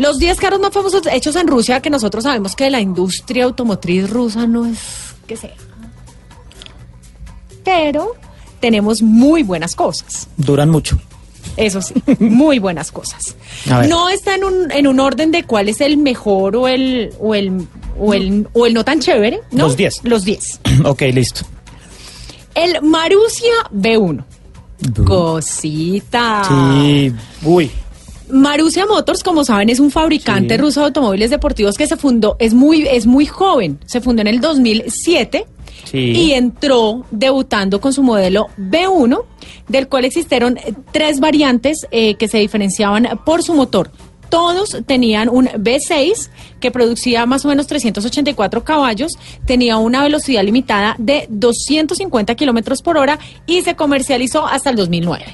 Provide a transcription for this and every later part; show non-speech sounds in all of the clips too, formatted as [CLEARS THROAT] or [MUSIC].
Los 10 carros más famosos hechos en Rusia, que nosotros sabemos que la industria automotriz rusa no es que sea. Pero tenemos muy buenas cosas. Duran mucho. Eso sí, [LAUGHS] muy buenas cosas. No está en un, en un orden de cuál es el mejor o el, o el, o el, o el no tan chévere, ¿no? Los 10. Los 10. [CLEARS THROAT] ok, listo. El Marussia B1. Cosita. Sí. Uy. Marussia Motors, como saben, es un fabricante Sí. ruso de automóviles deportivos que se fundó, es muy, es muy joven, se fundó en el 2007 Sí. y entró debutando con su modelo B1, del cual existieron eh, tres variantes eh, que se diferenciaban por su motor. Todos tenían un V6 que producía más o menos 384 caballos, tenía una velocidad limitada de 250 kilómetros por hora y se comercializó hasta el 2009.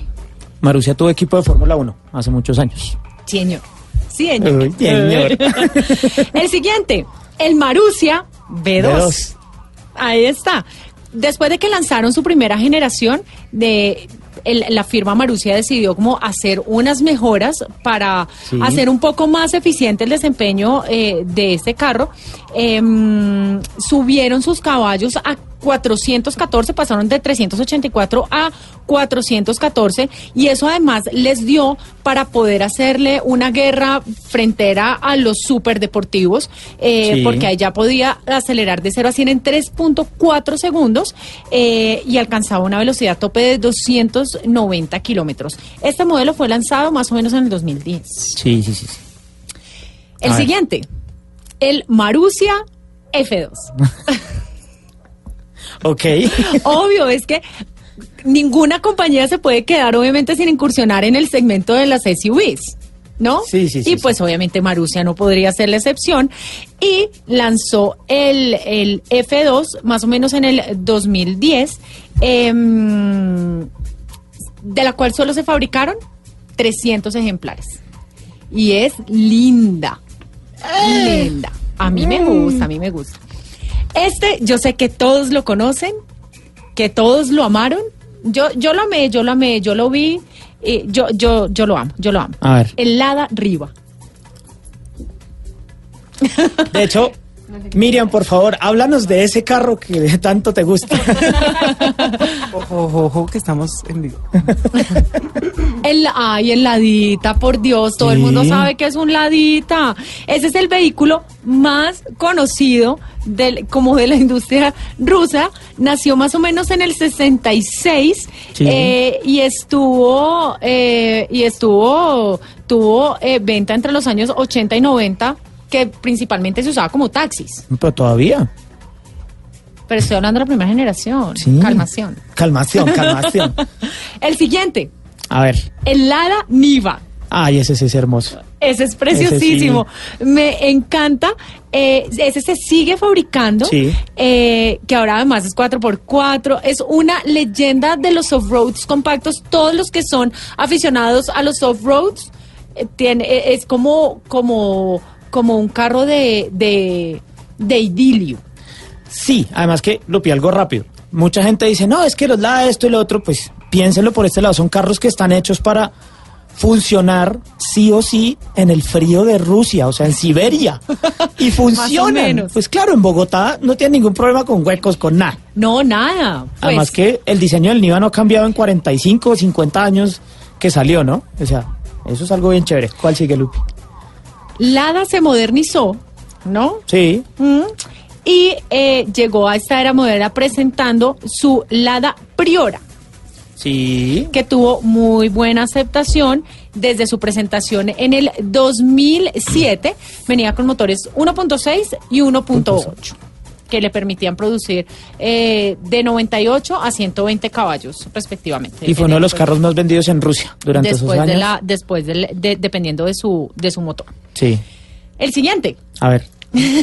Marusia tuvo equipo de Fórmula 1 hace muchos años. Señor. Señor. Uy, señor. [LAUGHS] el siguiente, el Marussia B2. B2. Ahí está. Después de que lanzaron su primera generación, de el- la firma Marussia decidió como hacer unas mejoras para Sí. hacer un poco más eficiente el desempeño eh, de este carro. Em, subieron sus caballos a 414, pasaron de 384 a 414 y eso además les dio para poder hacerle una guerra frentera a los superdeportivos eh, Sí. porque ahí ya podía acelerar de 0 a 100 en 3.4 segundos eh, y alcanzaba una velocidad tope de 290 kilómetros. Este modelo fue lanzado más o menos en el 2010. Sí, sí, sí. sí. El A ver. siguiente, el Marussia F2. [LAUGHS] Ok. [LAUGHS] Obvio, es que ninguna compañía se puede quedar obviamente sin incursionar en el segmento de las SUVs. ¿No? Sí, sí, sí, Y pues obviamente Marussia no podría ser la excepción. Y lanzó el, el F2 más o menos en el 2010, em, de la cual solo se fabricaron 300 ejemplares. Y es linda. Linda. A mí me gusta, a mí me gusta. Este, yo sé que todos lo conocen, que todos lo amaron. Yo, yo lo amé, yo lo amé, yo lo vi. eh, yo, yo, yo lo amo, yo lo amo. A ver. El Lada Riva. De hecho, Miriam, por favor, háblanos de ese carro que tanto te gusta. [LAUGHS] Ojo, ojo, ojo, que estamos en vivo. [LAUGHS] El, ay, el Ladita, por Dios, todo el mundo sabe que es un Ladita. Ese es el vehículo más conocido del, como de la industria rusa. Nació más o menos en el 66 Sí. eh, y estuvo, eh, y estuvo, tuvo eh, venta entre los años 80 y 90 que principalmente se usaba como taxis. Pero todavía. Pero estoy hablando de la primera generación. Sí. Calmación. Calmación, [LAUGHS] calmación. El siguiente, A ver. el Lada Niva. Ay, ese, ese es hermoso. Ese es preciosísimo. Me encanta. Eh, ese se sigue fabricando. Sí. eh, que ahora además es 4x4. Es una leyenda de los off-roads compactos. Todos los que son aficionados a los off-roads, eh, tiene, eh, es como, como, como un carro de, de, de idilio. Sí, además que lo pide algo rápido. Mucha gente dice, no, es que los da esto y lo otro, pues piénsenlo por este lado. Son carros que están hechos para funcionar sí o sí en el frío de Rusia, o sea, en Siberia. [LAUGHS] Y funcionan. menos. Pues claro, en Bogotá no tienen ningún problema con huecos, con nada. No, nada. Pues, Además que el diseño del Niva no ha cambiado en 45 o 50 años que salió, ¿no? O sea, eso es algo bien chévere. ¿Cuál sigue, Lupi? Lada se modernizó, ¿no? Sí. Mm. Y eh, llegó a esta era moderna presentando su Lada Priora, Sí. que tuvo muy buena aceptación desde su presentación en el 2007. Venía con motores 1.6 y 1.8 que le permitían producir eh, de 98 a 120 caballos respectivamente. Y fue uno de los carros más vendidos en Rusia durante esos después años. de la después del- de- dependiendo de su de su motor. Sí. El siguiente. A ver.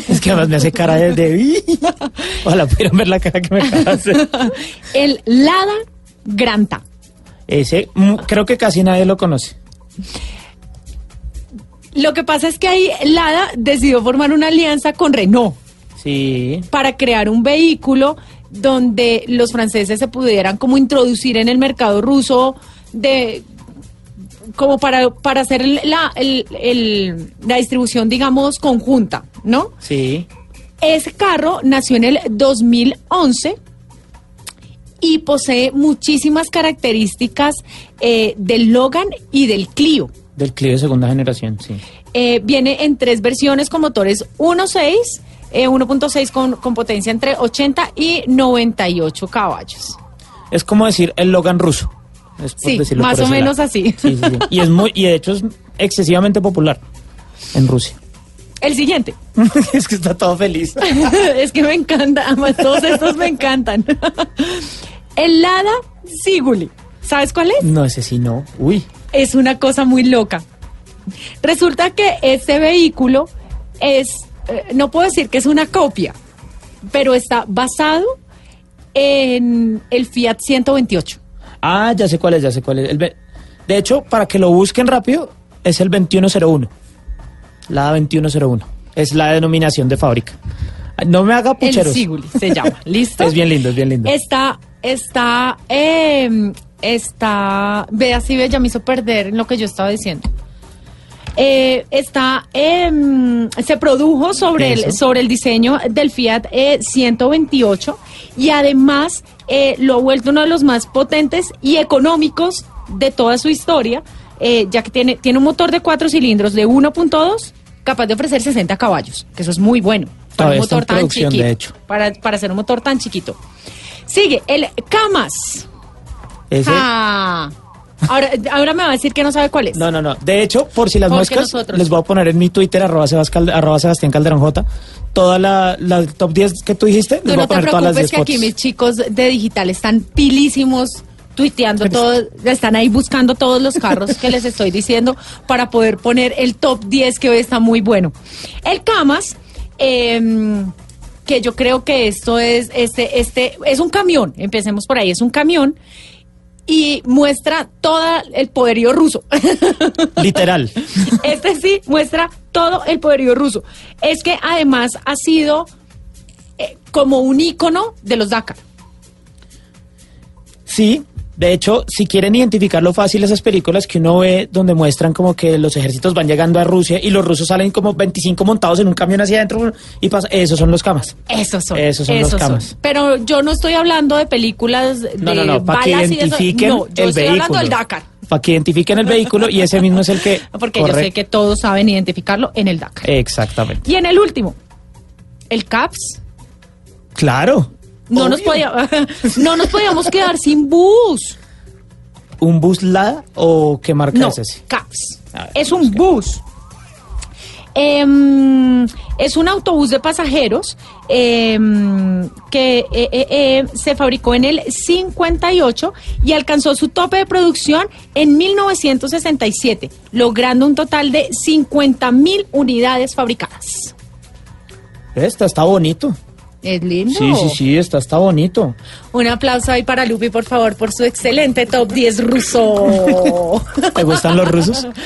Es que además me hace cara de... de... [LAUGHS] Ojalá pudieran ver la cara que me acaba de hacer. El Lada Granta. Ese mm, creo que casi nadie lo conoce. Lo que pasa es que ahí Lada decidió formar una alianza con Renault Sí. para crear un vehículo donde los franceses se pudieran como introducir en el mercado ruso de como para, para hacer la, el- el- la distribución, digamos, conjunta, ¿no? Sí. Ese carro nació en el 2011 y posee muchísimas características eh, del Logan y del Clio. Del Clio de segunda generación, sí. Eh, viene en tres versiones con motores 1.6, eh, 1.6 con, con potencia entre 80 y 98 caballos. Es como decir el Logan ruso. es por Sí, decirlo más por o menos lado. así. Sí, sí, sí. Y, es muy, y de hecho es excesivamente popular en Rusia. El siguiente. [LAUGHS] es que está todo feliz. [LAUGHS] es que me encanta, además todos estos me encantan. [LAUGHS] El Lada Siguli. ¿Sabes cuál es? No, ese sí no. Uy. es una cosa muy loca. Resulta que este vehículo es, eh, no puedo decir que es una copia, pero está basado en el Fiat 128. Ah, ya sé cuál es, ya sé cuál es. El de hecho, para que lo busquen rápido, es el 2101. La 2101. Es la denominación de fábrica. No me haga El pucheros. Siguli se llama. [LAUGHS] ¿Listo? Es bien lindo, es bien lindo. Está, está, eh, está, ve así, ve, ya me hizo perder en lo que yo estaba diciendo. Eh, está, em, se produjo sobre el, sobre el diseño del Fiat eh, 128 y además eh, lo ha vuelto uno de los más potentes y económicos de toda su historia, eh, ya que tiene, tiene un motor de cuatro cilindros de 1.2 capaz de ofrecer 60 caballos, que eso es muy bueno para Todavía un motor tan chiquito. Para, para hacer un motor tan chiquito. Sigue, el Camas. Ese- Ah. Ahora, ahora me va a decir que no sabe cuál es. No, no, no. De hecho, por si las Porque moscas, nosotros- les voy a poner en mi Twitter, arroba, Sebastián Calderón J, toda la, la top 10 que tú dijiste, les Tú voy no a poner todas las preocupes 10 que aquí fotos. mis chicos de digital están pilísimos tuiteando todo, están ahí buscando todos los carros que les estoy diciendo para poder poner el top 10 que hoy está muy bueno. El Camas, em, que yo creo que esto es, este, este, es un camión, empecemos por ahí, es un camión y muestra todo el poderío ruso. [LAUGHS] Literal. Este sí muestra todo el poderío ruso. Es que además ha sido eh, como un ícono de los Dakar. Sí, de hecho, si quieren identificarlo fácil, esas películas que uno ve donde muestran como que los ejércitos van llegando a Rusia y los rusos salen como 25 montados en un camión hacia adentro y pasa, esos son los camas. Esos son. Esos son los camas. Pero yo no estoy hablando de películas de No, no, no, para que identifiquen No, yo el estoy vehículo. hablando del Dakar. Para que identifiquen el vehículo y ese mismo es el que... [LAUGHS] Porque yo sé que todos saben identificarlo en el Dakar. Exactamente. Y en el último, el CAPS. Claro. No nos, podía, [LAUGHS] no nos podíamos quedar sin bus. ¿Un bus Lada o qué marca No, es ese? CAPS. Ver, es un bus. Em, es un autobús de pasajeros em, que eh, eh, eh, se fabricó en el 58 y alcanzó su tope de producción en 1967, logrando un total de 50 mil unidades fabricadas. Esta está bonito. Es lindo. Sí, sí, sí, esta está bonito. Un aplauso ahí para Lupi, por favor, por su excelente top 10 ruso. [LAUGHS] ¿Te gustan los rusos? [LAUGHS]